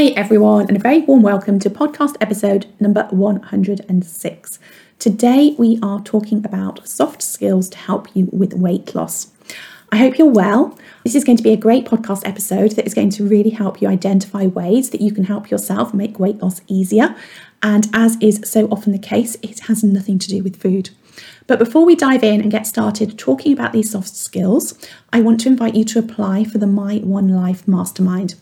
Hi, everyone, and a very warm welcome to podcast episode number 106. Today, we are talking about soft skills to help you with weight loss. I hope you're well. This is going to be a great podcast episode that is going to really help you identify ways that you can help yourself make weight loss easier. And as is so often the case, it has nothing to do with food. But before we dive in and get started talking about these soft skills, I want to invite you to apply for the My One Life Mastermind.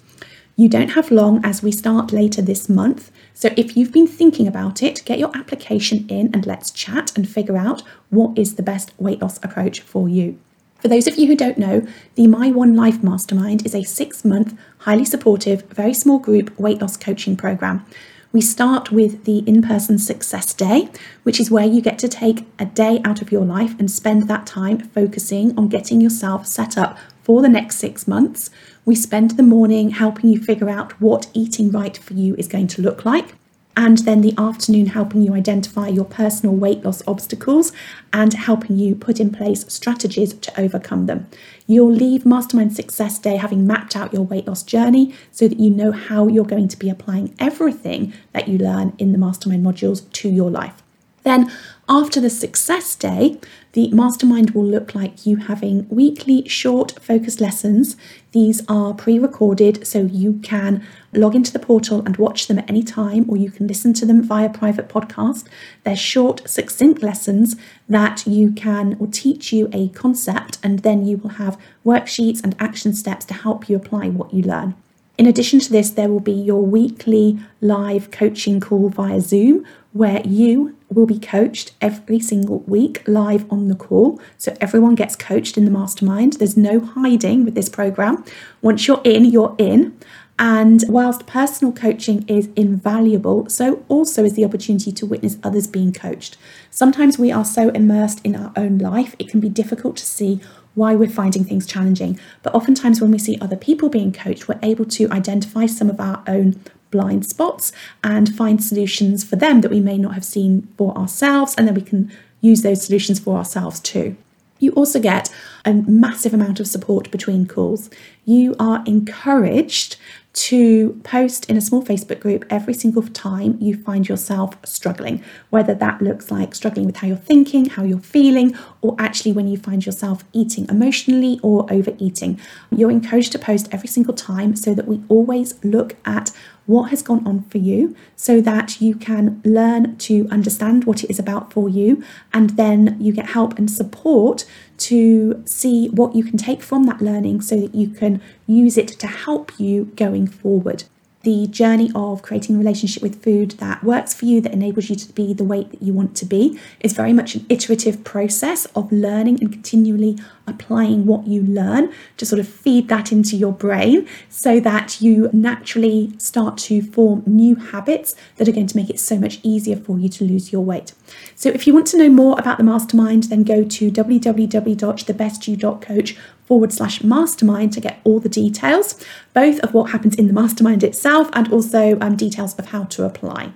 You don't have long as we start later this month. So if you've been thinking about it, get your application in and let's chat and figure out what is the best weight loss approach for you. For those of you who don't know, the My One Life Mastermind is a six month, highly supportive, very small group weight loss coaching program. We start with the in person success day, which is where you get to take a day out of your life and spend that time focusing on getting yourself set up for the next six months. We spend the morning helping you figure out what eating right for you is going to look like. And then the afternoon, helping you identify your personal weight loss obstacles and helping you put in place strategies to overcome them. You'll leave Mastermind Success Day having mapped out your weight loss journey so that you know how you're going to be applying everything that you learn in the Mastermind modules to your life. Then, after the success day, the mastermind will look like you having weekly short focused lessons. These are pre recorded, so you can log into the portal and watch them at any time, or you can listen to them via private podcast. They're short, succinct lessons that you can or teach you a concept, and then you will have worksheets and action steps to help you apply what you learn. In addition to this, there will be your weekly live coaching call via Zoom where you will be coached every single week live on the call. So everyone gets coached in the mastermind. There's no hiding with this program. Once you're in, you're in. And whilst personal coaching is invaluable, so also is the opportunity to witness others being coached. Sometimes we are so immersed in our own life, it can be difficult to see why we're finding things challenging. But oftentimes, when we see other people being coached, we're able to identify some of our own blind spots and find solutions for them that we may not have seen for ourselves, and then we can use those solutions for ourselves too. You also get a massive amount of support between calls. You are encouraged to post in a small Facebook group every single time you find yourself struggling, whether that looks like struggling with how you're thinking, how you're feeling, or actually when you find yourself eating emotionally or overeating. You're encouraged to post every single time so that we always look at what has gone on for you so that you can learn to understand what it is about for you and then you get help and support to see what you can take from that learning so that you can use it to help you going forward. The journey of creating a relationship with food that works for you, that enables you to be the weight that you want to be, is very much an iterative process of learning and continually applying what you learn to sort of feed that into your brain so that you naturally start to form new habits that are going to make it so much easier for you to lose your weight. So, if you want to know more about the mastermind, then go to www.thebestyou.coach forward slash mastermind to get all the details, both of what happens in the mastermind itself and also um, details of how to apply.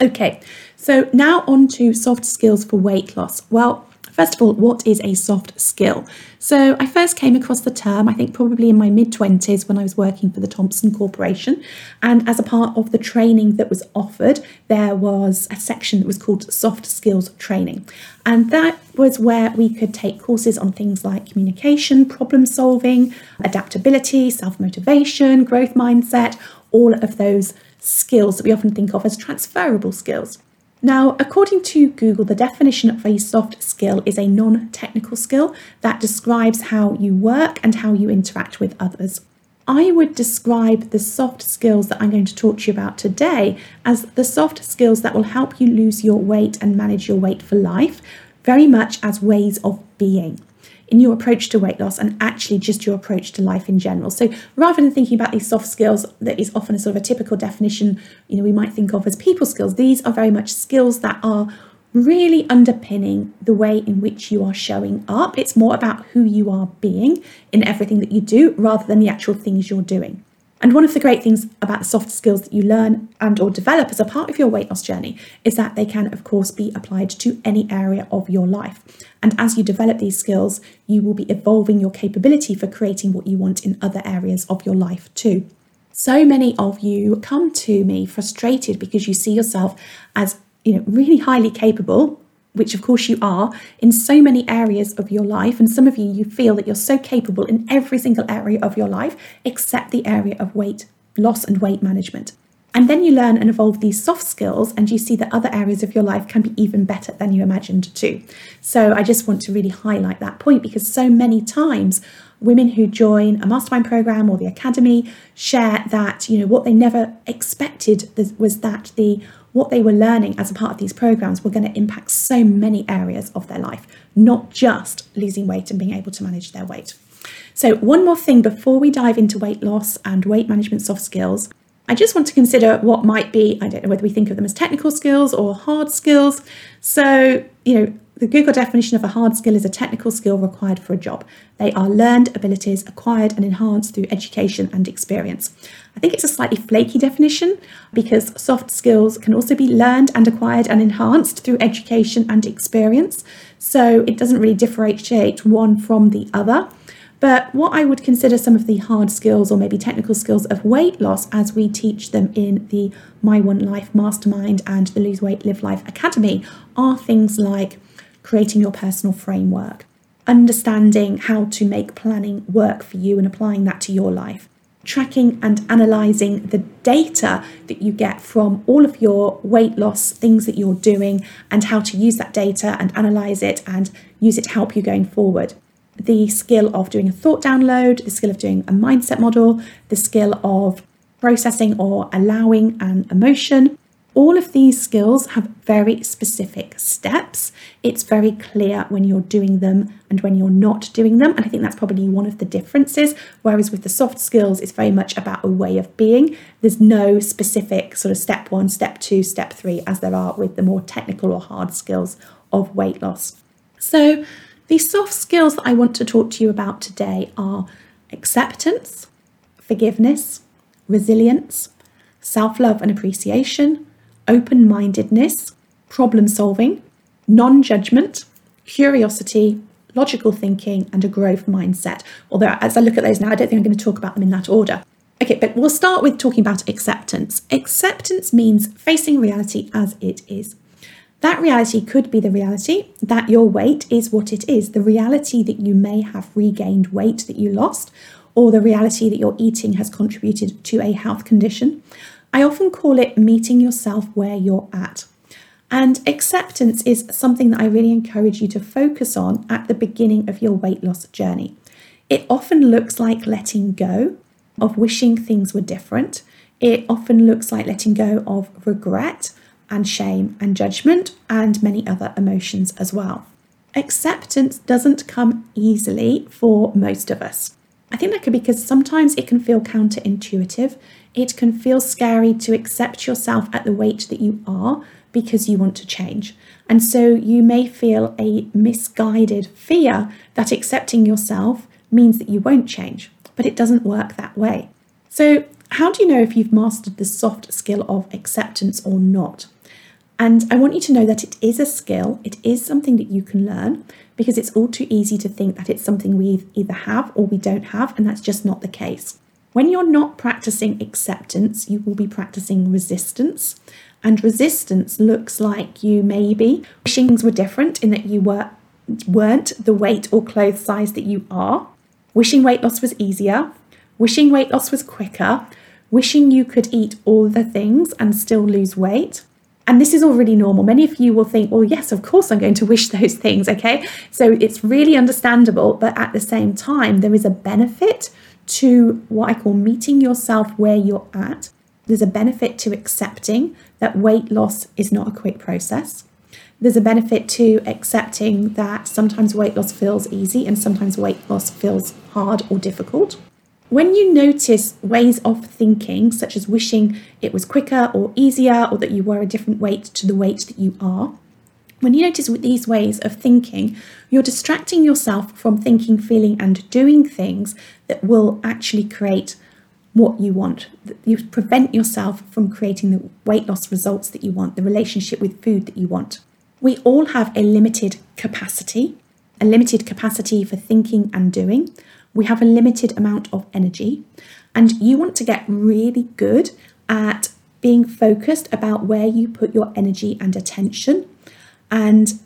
Okay, so now on to soft skills for weight loss. Well, First of all, what is a soft skill? So, I first came across the term, I think probably in my mid 20s when I was working for the Thomson Corporation. And as a part of the training that was offered, there was a section that was called soft skills training. And that was where we could take courses on things like communication, problem solving, adaptability, self motivation, growth mindset, all of those skills that we often think of as transferable skills. Now, according to Google, the definition of a soft skill is a non technical skill that describes how you work and how you interact with others. I would describe the soft skills that I'm going to talk to you about today as the soft skills that will help you lose your weight and manage your weight for life, very much as ways of being. In your approach to weight loss and actually just your approach to life in general. So rather than thinking about these soft skills that is often a sort of a typical definition, you know, we might think of as people skills, these are very much skills that are really underpinning the way in which you are showing up. It's more about who you are being in everything that you do rather than the actual things you're doing. And one of the great things about the soft skills that you learn and or develop as a part of your weight loss journey is that they can of course be applied to any area of your life. And as you develop these skills, you will be evolving your capability for creating what you want in other areas of your life too. So many of you come to me frustrated because you see yourself as you know, really highly capable, which of course you are, in so many areas of your life. And some of you, you feel that you're so capable in every single area of your life, except the area of weight loss and weight management. And then you learn and evolve these soft skills, and you see that other areas of your life can be even better than you imagined too. So I just want to really highlight that point because so many times women who join a mastermind program or the academy share that you know what they never expected was that the what they were learning as a part of these programs were going to impact so many areas of their life, not just losing weight and being able to manage their weight. So, one more thing before we dive into weight loss and weight management soft skills, I just want to consider what might be, I don't know whether we think of them as technical skills or hard skills. So, you know, the Google definition of a hard skill is a technical skill required for a job. They are learned abilities acquired and enhanced through education and experience. I think it's a slightly flaky definition because soft skills can also be learned and acquired and enhanced through education and experience. So it doesn't really differentiate one from the other. But what I would consider some of the hard skills or maybe technical skills of weight loss as we teach them in the My One Life Mastermind and the Lose Weight Live Life Academy are things like creating your personal framework, understanding how to make planning work for you and applying that to your life, tracking and analyzing the data that you get from all of your weight loss things that you're doing and how to use that data and analyze it and use it to help you going forward. The skill of doing a thought download, the skill of doing a mindset model, the skill of processing or allowing an emotion, all of these skills have very specific steps. It's very clear when you're doing them and when you're not doing them. And I think that's probably one of the differences. Whereas with the soft skills, it's very much about a way of being. There's no specific sort of step one, step two, step three, as there are with the more technical or hard skills of weight loss. So, the soft skills that I want to talk to you about today are acceptance, forgiveness, resilience, self love and appreciation open mindedness, problem solving, non judgment, curiosity, logical thinking, and a growth mindset. Although, as I look at those now, I don't think I'm going to talk about them in that order. Okay, but we'll start with talking about acceptance. Acceptance means facing reality as it is. That reality could be the reality that your weight is what it is, the reality that you may have regained weight that you lost, or the reality that your eating has contributed to a health condition, I often call it meeting yourself where you're at. And acceptance is something that I really encourage you to focus on at the beginning of your weight loss journey. It often looks like letting go of wishing things were different. It often looks like letting go of regret and shame and judgment and many other emotions as well. Acceptance doesn't come easily for most of us. I think that could be because sometimes it can feel counterintuitive. It can feel scary to accept yourself at the weight that you are because you want to change. And so you may feel a misguided fear that accepting yourself means that you won't change, but it doesn't work that way. So, how do you know if you've mastered the soft skill of acceptance or not? And I want you to know that it is a skill, it is something that you can learn because it's all too easy to think that it's something we either have or we don't have, and that's just not the case. When you're not practicing acceptance, you will be practicing resistance. And resistance looks like you maybe wishing things were different in that you were weren't the weight or clothes size that you are, wishing weight loss was easier, wishing weight loss was quicker, wishing you could eat all the things and still lose weight. And this is all really normal. Many of you will think, well, yes, of course I'm going to wish those things, okay? So it's really understandable, but at the same time, there is a benefit to what I call meeting yourself where you're at. There's a benefit to accepting that weight loss is not a quick process. There's a benefit to accepting that sometimes weight loss feels easy and sometimes weight loss feels hard or difficult. When you notice ways of thinking, such as wishing it was quicker or easier, or that you were a different weight to the weight that you are, when you notice these ways of thinking, you're distracting yourself from thinking, feeling, and doing things that will actually create what you want. You prevent yourself from creating the weight loss results that you want, the relationship with food that you want. We all have a limited capacity, a limited capacity for thinking and doing we have a limited amount of energy, and you want to get really good at being focused about where you put your energy and attention. And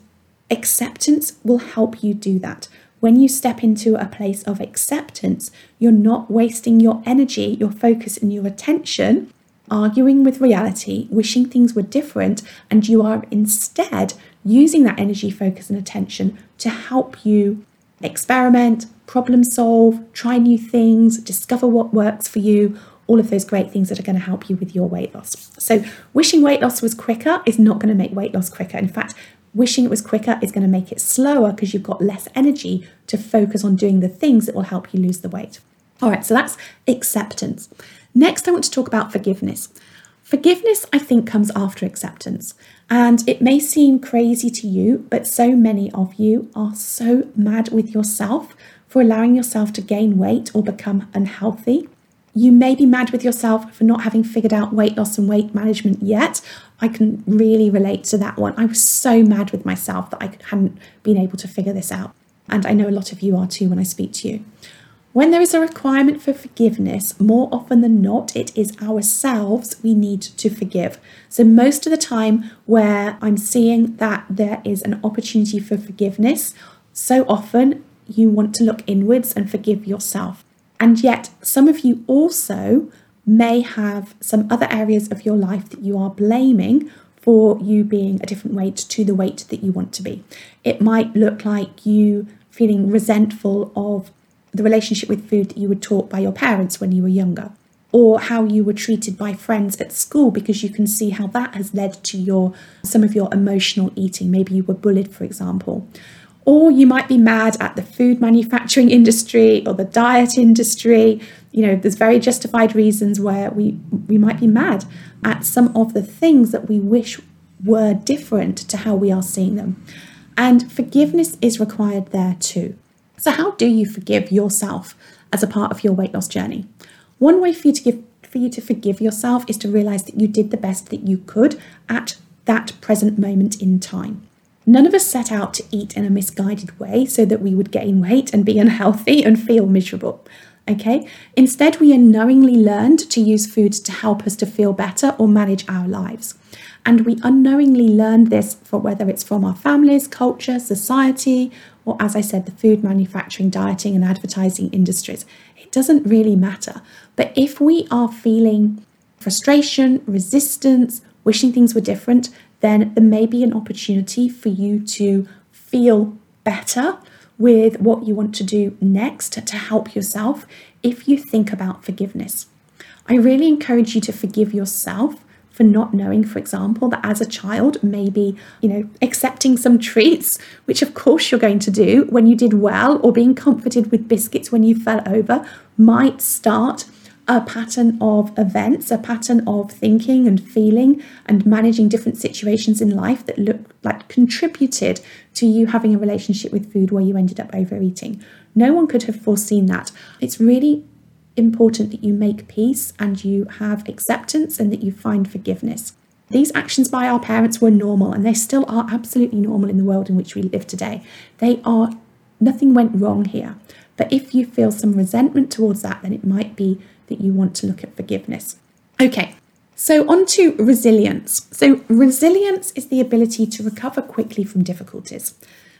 acceptance will help you do that. When you step into a place of acceptance, you're not wasting your energy, your focus, and your attention arguing with reality, wishing things were different, and you are instead using that energy, focus, and attention to help you experiment, problem solve, try new things, discover what works for you, all of those great things that are going to help you with your weight loss. So, wishing weight loss was quicker is not going to make weight loss quicker. In fact, wishing it was quicker is going to make it slower because you've got less energy to focus on doing the things that will help you lose the weight. All right, so that's acceptance. Next, I want to talk about forgiveness. Forgiveness, I think, comes after acceptance. And it may seem crazy to you, but so many of you are so mad with yourself for allowing yourself to gain weight or become unhealthy. You may be mad with yourself for not having figured out weight loss and weight management yet. I can really relate to that one. I was so mad with myself that I hadn't been able to figure this out. And I know a lot of you are too when I speak to you. When there is a requirement for forgiveness, more often than not, it is ourselves we need to forgive. So, most of the time, where I'm seeing that there is an opportunity for forgiveness, so often you want to look inwards and forgive yourself. And yet, some of you also may have some other areas of your life that you are blaming for you being a different weight to the weight that you want to be. It might look like you feeling resentful of the relationship with food that you were taught by your parents when you were younger, or how you were treated by friends at school because you can see how that has led to your some of your emotional eating. Maybe you were bullied, for example. Or you might be mad at the food manufacturing industry or the diet industry. You know, there's very justified reasons where we, we might be mad at some of the things that we wish were different to how we are seeing them. And forgiveness is required there too. So, how do you forgive yourself as a part of your weight loss journey? One way for you to give for you to forgive yourself is to realize that you did the best that you could at that present moment in time. None of us set out to eat in a misguided way so that we would gain weight and be unhealthy and feel miserable. Okay? Instead, we unknowingly learned to use food to help us to feel better or manage our lives. And we unknowingly learn this for whether it's from our families, culture, society, or as I said, the food manufacturing, dieting, and advertising industries. It doesn't really matter. But if we are feeling frustration, resistance, wishing things were different, then there may be an opportunity for you to feel better with what you want to do next to help yourself if you think about forgiveness. I really encourage you to forgive yourself for not knowing, for example, that as a child, maybe, you know, accepting some treats, which of course you're going to do when you did well, or being comforted with biscuits when you fell over, might start a pattern of events, a pattern of thinking and feeling and managing different situations in life that look like contributed to you having a relationship with food where you ended up overeating. No one could have foreseen that. It's really important that you make peace and you have acceptance and that you find forgiveness. These actions by our parents were normal and they still are absolutely normal in the world in which we live today. They are, nothing went wrong here. But if you feel some resentment towards that, then it might be that you want to look at forgiveness. Okay, so on to resilience. So, resilience is the ability to recover quickly from difficulties.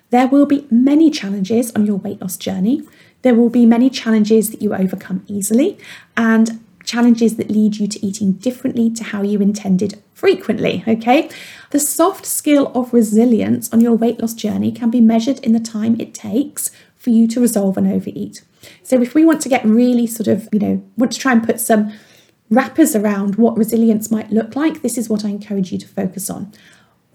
There will be many challenges on your weight loss journey. There will be many challenges that you overcome easily and challenges that lead you to eating differently to how you intended frequently. Okay, the soft skill of resilience on your weight loss journey can be measured in the time it takes for you to resolve an overeat. So if we want to get really sort of, you know, want to try and put some wrappers around what resilience might look like, this is what I encourage you to focus on.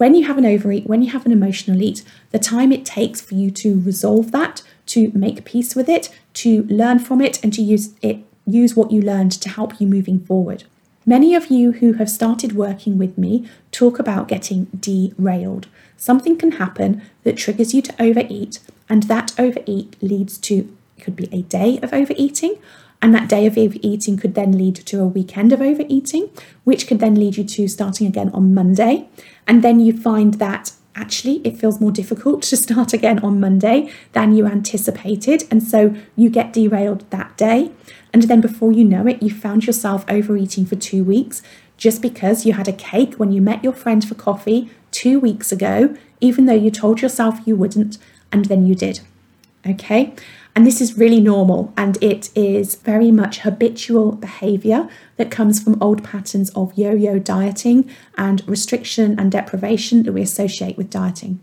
When you have an overeat, when you have an emotional eat, the time it takes for you to resolve that, to make peace with it, to learn from it, and to use it, use what you learned to help you moving forward. Many of you who have started working with me talk about getting derailed. Something can happen that triggers you to overeat, and that overeat leads to could be a day of overeating, and that day of overeating could then lead to a weekend of overeating, which could then lead you to starting again on Monday. And then you find that actually it feels more difficult to start again on Monday than you anticipated. And so you get derailed that day. And then before you know it, you found yourself overeating for two weeks just because you had a cake when you met your friend for coffee two weeks ago, even though you told yourself you wouldn't, and then you did. Okay. And this is really normal and it is very much habitual behavior that comes from old patterns of yo yo dieting and restriction and deprivation that we associate with dieting.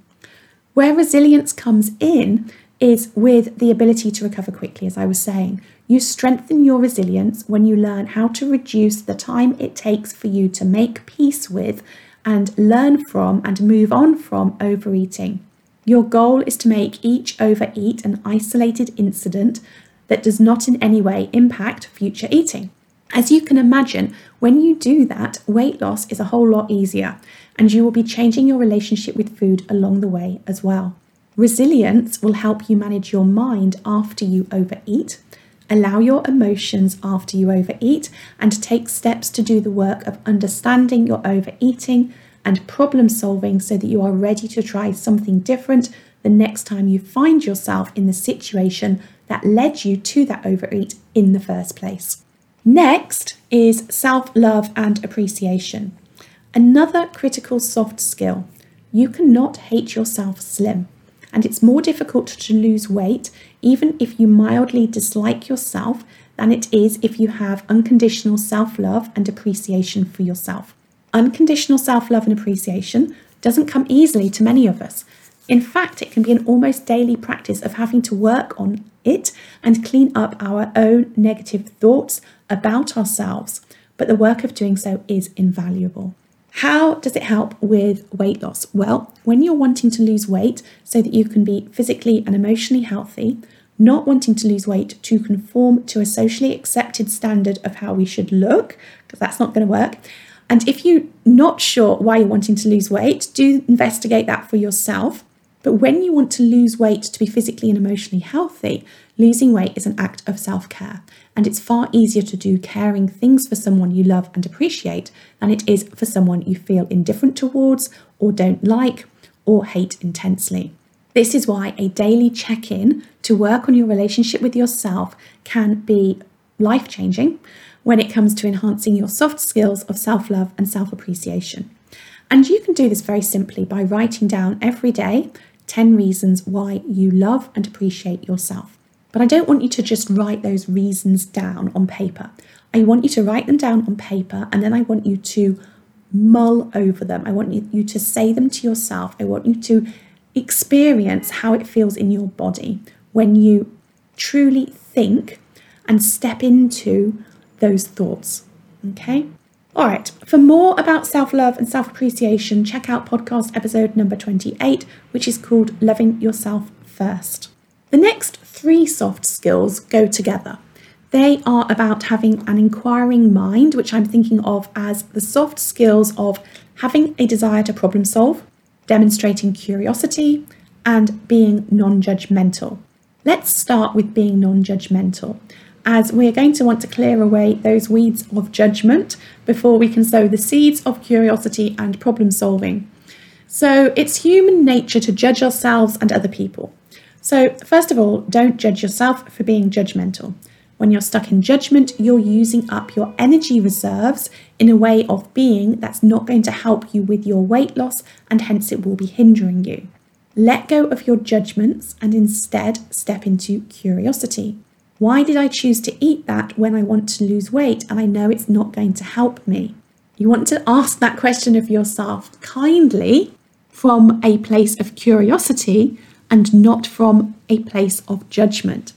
Where resilience comes in is with the ability to recover quickly, as I was saying. You strengthen your resilience when you learn how to reduce the time it takes for you to make peace with and learn from and move on from overeating. Your goal is to make each overeat an isolated incident that does not in any way impact future eating. As you can imagine, when you do that, weight loss is a whole lot easier, and you will be changing your relationship with food along the way as well. Resilience will help you manage your mind after you overeat, allow your emotions after you overeat, and take steps to do the work of understanding your overeating and problem solving so that you are ready to try something different the next time you find yourself in the situation that led you to that overeat in the first place. Next is self love and appreciation. Another critical soft skill. You cannot hate yourself slim, and it's more difficult to lose weight even if you mildly dislike yourself than it is if you have unconditional self love and appreciation for yourself. Unconditional self love and appreciation doesn't come easily to many of us. In fact, it can be an almost daily practice of having to work on it and clean up our own negative thoughts about ourselves. But the work of doing so is invaluable. How does it help with weight loss? Well, when you're wanting to lose weight so that you can be physically and emotionally healthy, not wanting to lose weight to conform to a socially accepted standard of how we should look, because that's not going to work, and if you're not sure why you're wanting to lose weight, do investigate that for yourself. But when you want to lose weight to be physically and emotionally healthy, losing weight is an act of self care. And it's far easier to do caring things for someone you love and appreciate than it is for someone you feel indifferent towards, or don't like, or hate intensely. This is why a daily check in to work on your relationship with yourself can be life changing when it comes to enhancing your soft skills of self love and self appreciation. And you can do this very simply by writing down every day 10 reasons why you love and appreciate yourself. But I don't want you to just write those reasons down on paper. I want you to write them down on paper and then I want you to mull over them. I want you to say them to yourself. I want you to experience how it feels in your body when you truly think and step into those thoughts. Okay? All right, for more about self love and self appreciation, check out podcast episode number 28, which is called Loving Yourself First. The next three soft skills go together. They are about having an inquiring mind, which I'm thinking of as the soft skills of having a desire to problem solve, demonstrating curiosity, and being non judgmental. Let's start with being non judgmental as we are going to want to clear away those weeds of judgment before we can sow the seeds of curiosity and problem solving. So, it's human nature to judge ourselves and other people. So, first of all, don't judge yourself for being judgmental. When you're stuck in judgment, you're using up your energy reserves in a way of being that's not going to help you with your weight loss and hence it will be hindering you. Let go of your judgments and instead step into curiosity. Why did I choose to eat that when I want to lose weight and I know it's not going to help me? You want to ask that question of yourself kindly from a place of curiosity and not from a place of judgment.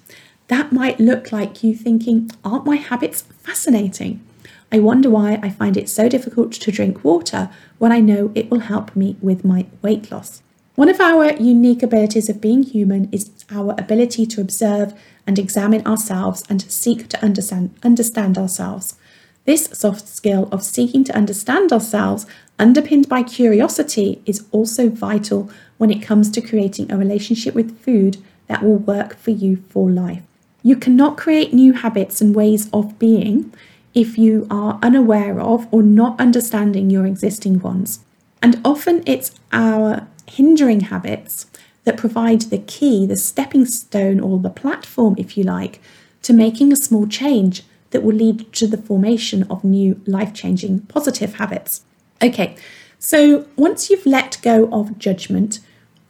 That might look like you thinking, Aren't my habits fascinating? I wonder why I find it so difficult to drink water when I know it will help me with my weight loss. One of our unique abilities of being human is our ability to observe and examine ourselves and seek to understand, understand ourselves. This soft skill of seeking to understand ourselves, underpinned by curiosity, is also vital when it comes to creating a relationship with food that will work for you for life. You cannot create new habits and ways of being if you are unaware of or not understanding your existing ones. And often it's our hindering habits that provide the key, the stepping stone, or the platform, if you like, to making a small change that will lead to the formation of new life changing positive habits. Okay, so once you've let go of judgment,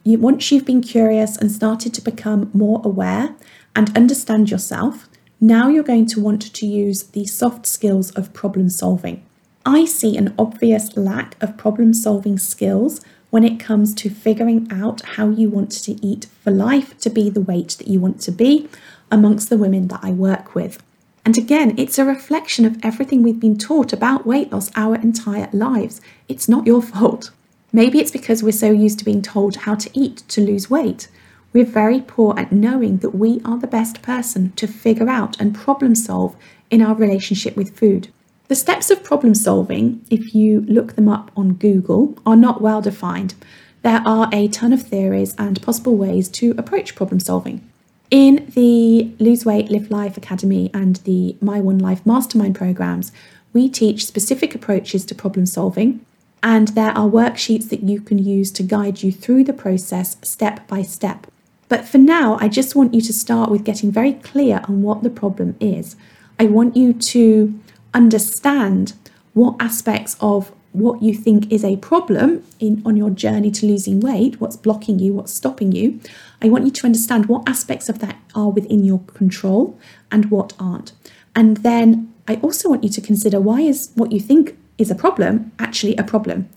you, once you've been curious and started to become more aware and understand yourself, now you're going to want to use the soft skills of problem solving. I see an obvious lack of problem solving skills when it comes to figuring out how you want to eat for life to be the weight that you want to be amongst the women that I work with. And again, it's a reflection of everything we've been taught about weight loss our entire lives. It's not your fault. Maybe it's because we're so used to being told how to eat to lose weight. We're very poor at knowing that we are the best person to figure out and problem solve in our relationship with food. The steps of problem solving, if you look them up on Google, are not well defined. There are a ton of theories and possible ways to approach problem solving. In the Lose Weight, Live Life Academy and the My One Life Mastermind programs, we teach specific approaches to problem solving, and there are worksheets that you can use to guide you through the process step by step. But for now, I just want you to start with getting very clear on what the problem is. I want you to understand what aspects of what you think is a problem in on your journey to losing weight, what's blocking you, what's stopping you. I want you to understand what aspects of that are within your control and what aren't. And then I also want you to consider why is what you think is a problem actually a problem.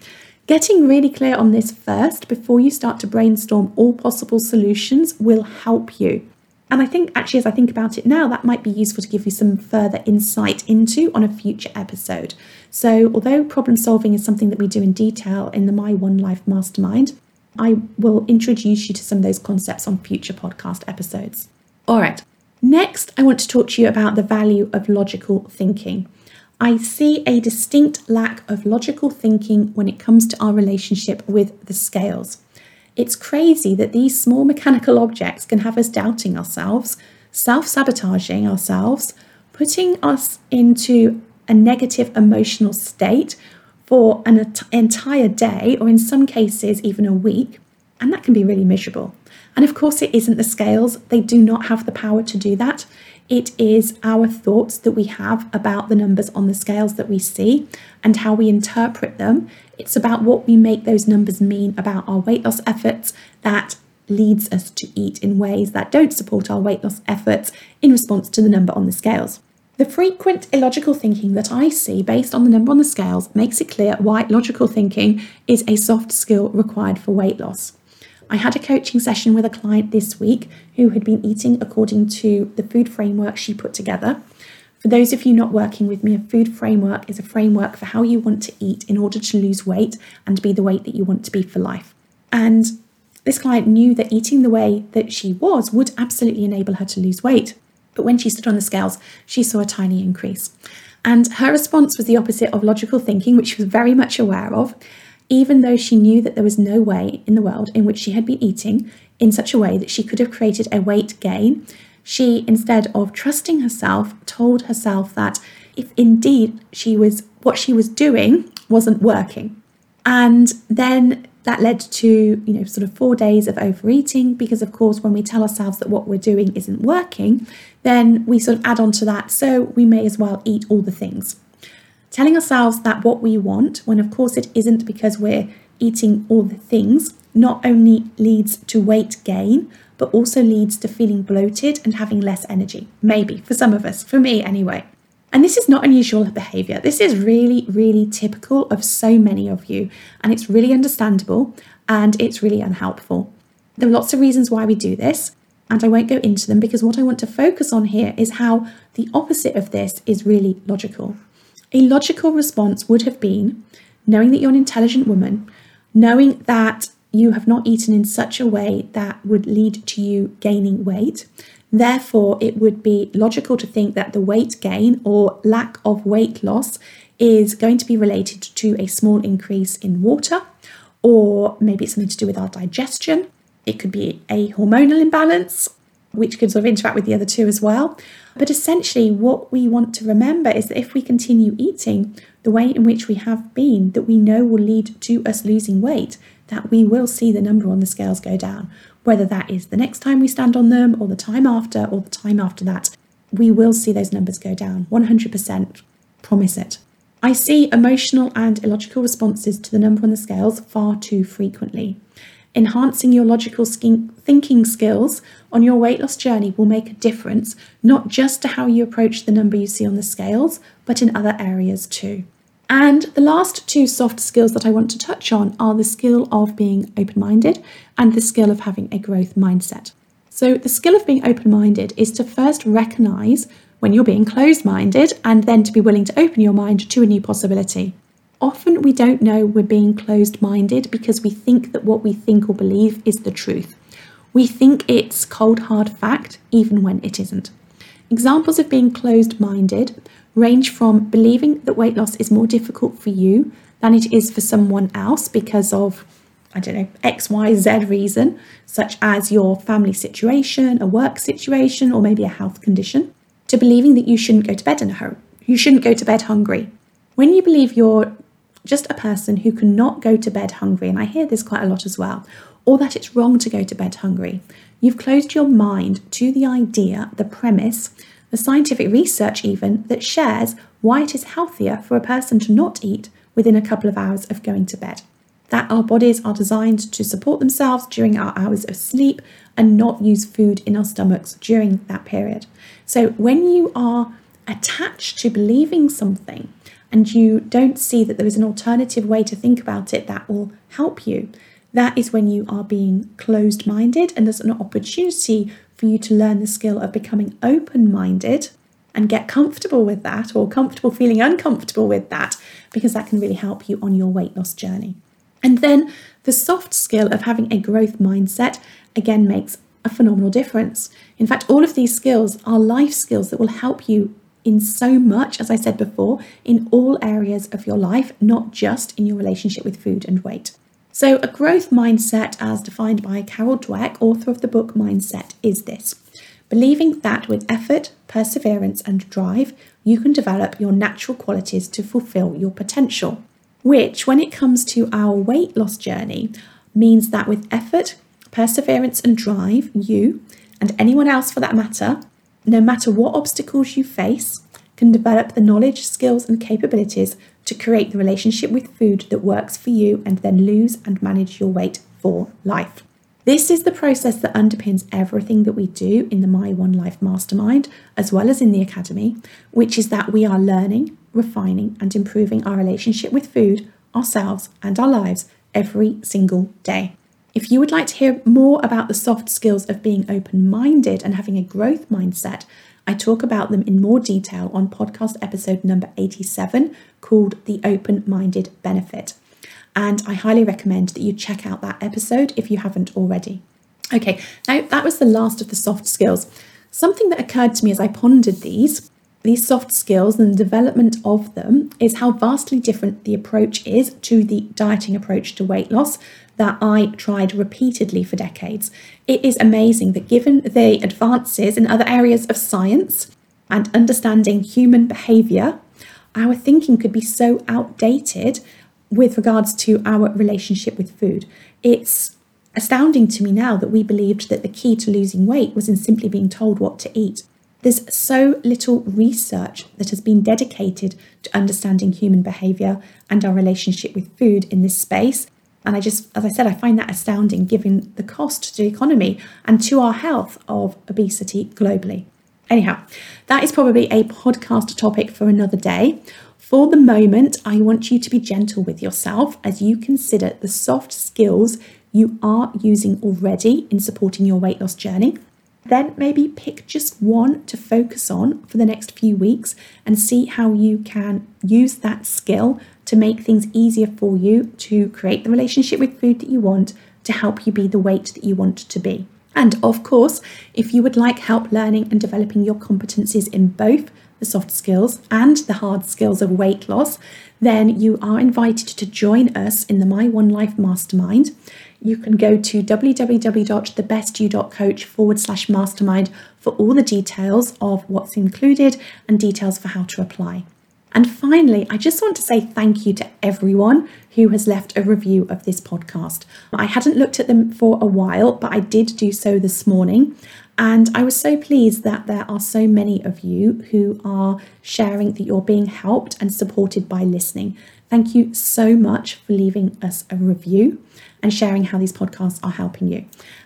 Getting really clear on this first before you start to brainstorm all possible solutions will help you. And I think actually, as I think about it now, that might be useful to give you some further insight into on a future episode. So, although problem solving is something that we do in detail in the My One Life Mastermind, I will introduce you to some of those concepts on future podcast episodes. All right, next, I want to talk to you about the value of logical thinking. I see a distinct lack of logical thinking when it comes to our relationship with the scales. It's crazy that these small mechanical objects can have us doubting ourselves, self sabotaging ourselves, putting us into a negative emotional state for an entire day, or in some cases, even a week. And that can be really miserable. And of course, it isn't the scales, they do not have the power to do that. It is our thoughts that we have about the numbers on the scales that we see and how we interpret them. It's about what we make those numbers mean about our weight loss efforts that leads us to eat in ways that don't support our weight loss efforts in response to the number on the scales. The frequent illogical thinking that I see based on the number on the scales makes it clear why logical thinking is a soft skill required for weight loss. I had a coaching session with a client this week who had been eating according to the food framework she put together. For those of you not working with me, a food framework is a framework for how you want to eat in order to lose weight and be the weight that you want to be for life. And this client knew that eating the way that she was would absolutely enable her to lose weight. But when she stood on the scales, she saw a tiny increase. And her response was the opposite of logical thinking, which she was very much aware of even though she knew that there was no way in the world in which she had been eating in such a way that she could have created a weight gain, she, instead of trusting herself, told herself that if indeed she was what she was doing wasn't working. And then that led to, you know, sort of four days of overeating because, of course, when we tell ourselves that what we're doing isn't working, then we sort of add on to that. So we may as well eat all the things telling ourselves that what we want, when of course it isn't because we're eating all the things, not only leads to weight gain, but also leads to feeling bloated and having less energy. Maybe for some of us, for me anyway. And this is not unusual behavior. This is really, really typical of so many of you, and it's really understandable and it's really unhelpful. There are lots of reasons why we do this, and I won't go into them because what I want to focus on here is how the opposite of this is really logical. A logical response would have been knowing that you're an intelligent woman, knowing that you have not eaten in such a way that would lead to you gaining weight. Therefore, it would be logical to think that the weight gain or lack of weight loss is going to be related to a small increase in water, or maybe it's something to do with our digestion. It could be a hormonal imbalance, which could sort of interact with the other two as well. But essentially, what we want to remember is that if we continue eating the way in which we have been, that we know will lead to us losing weight, that we will see the number on the scales go down. Whether that is the next time we stand on them, or the time after, or the time after that, we will see those numbers go down. 100% promise it. I see emotional and illogical responses to the number on the scales far too frequently. Enhancing your logical thinking skills on your weight loss journey will make a difference, not just to how you approach the number you see on the scales, but in other areas too. And the last two soft skills that I want to touch on are the skill of being open minded and the skill of having a growth mindset. So, the skill of being open minded is to first recognize when you're being closed minded and then to be willing to open your mind to a new possibility. Often we don't know we're being closed minded because we think that what we think or believe is the truth. We think it's cold hard fact even when it isn't. Examples of being closed minded range from believing that weight loss is more difficult for you than it is for someone else because of, I don't know, X, Y, Z reason, such as your family situation, a work situation, or maybe a health condition, to believing that you shouldn't go to bed in a hurry. You shouldn't go to bed hungry. When you believe you're just a person who cannot go to bed hungry, and I hear this quite a lot as well, or that it's wrong to go to bed hungry, you've closed your mind to the idea, the premise the scientific research even that shares why it is healthier for a person to not eat within a couple of hours of going to bed. That our bodies are designed to support themselves during our hours of sleep and not use food in our stomachs during that period. So when you are attached to believing something and you don't see that there is an alternative way to think about it that will help you, that is when you are being closed minded and there's an opportunity for you to learn the skill of becoming open minded and get comfortable with that or comfortable feeling uncomfortable with that because that can really help you on your weight loss journey. And then the soft skill of having a growth mindset again makes a phenomenal difference. In fact, all of these skills are life skills that will help you in so much, as I said before, in all areas of your life, not just in your relationship with food and weight. So, a growth mindset, as defined by Carol Dweck, author of the book Mindset, is this believing that with effort, perseverance, and drive, you can develop your natural qualities to fulfill your potential. Which, when it comes to our weight loss journey, means that with effort, perseverance, and drive, you, and anyone else for that matter, no matter what obstacles you face, can develop the knowledge, skills, and capabilities to create the relationship with food that works for you and then lose and manage your weight for life. This is the process that underpins everything that we do in the My One Life Mastermind, as well as in the Academy, which is that we are learning, refining, and improving our relationship with food, ourselves, and our lives every single day. If you would like to hear more about the soft skills of being open minded and having a growth mindset, I talk about them in more detail on podcast episode number 87 called The Open Minded Benefit. And I highly recommend that you check out that episode if you haven't already. Okay, now that was the last of the soft skills. Something that occurred to me as I pondered these, these soft skills and the development of them, is how vastly different the approach is to the dieting approach to weight loss that I tried repeatedly for decades. It is amazing that given the advances in other areas of science and understanding human behavior, our thinking could be so outdated with regards to our relationship with food. It's astounding to me now that we believed that the key to losing weight was in simply being told what to eat. There's so little research that has been dedicated to understanding human behavior and our relationship with food in this space and I just, as I said, I find that astounding given the cost to the economy and to our health of obesity globally. Anyhow, that is probably a podcast topic for another day. For the moment, I want you to be gentle with yourself as you consider the soft skills you are using already in supporting your weight loss journey. Then maybe pick just one to focus on for the next few weeks and see how you can use that skill to make things easier for you to create the relationship with food that you want to help you be the weight that you want to be. And of course, if you would like help learning and developing your competencies in both the soft skills and the hard skills of weight loss, then you are invited to join us in the My One Life Mastermind. You can go to www.thebestyou.coach forward slash mastermind for all the details of what's included and details for how to apply. And finally, I just want to say thank you to everyone who has left a review of this podcast. I hadn't looked at them for a while, but I did do so this morning. And I was so pleased that there are so many of you who are sharing that you're being helped and supported by listening. Thank you so much for leaving us a review and sharing how these podcasts are helping you.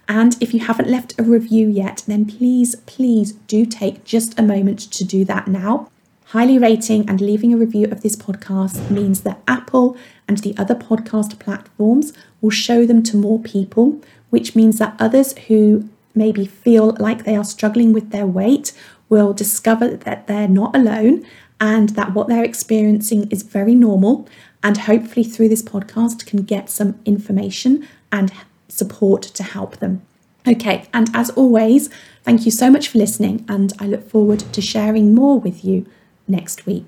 And if you haven't left a review yet, then please, please do take just a moment to do that now. Highly rating and leaving a review of this podcast means that Apple and the other podcast platforms will show them to more people, which means that others who maybe feel like they are struggling with their weight will discover that they're not alone and that what they're experiencing is very normal. And hopefully, through this podcast, can get some information and support to help them. Okay, and as always, thank you so much for listening, and I look forward to sharing more with you next week.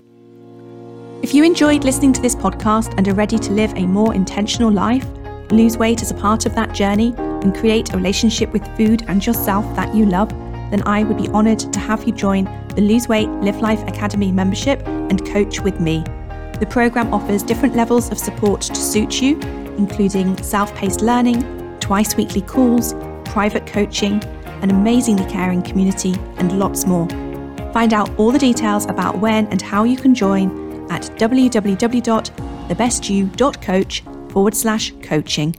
If you enjoyed listening to this podcast and are ready to live a more intentional life, lose weight as a part of that journey, and create a relationship with food and yourself that you love, then I would be honoured to have you join the Lose Weight Live Life Academy membership and coach with me. The programme offers different levels of support to suit you, including self paced learning, twice weekly calls, private coaching, an amazingly caring community, and lots more. Find out all the details about when and how you can join at www.thebestyou.coach forward slash coaching.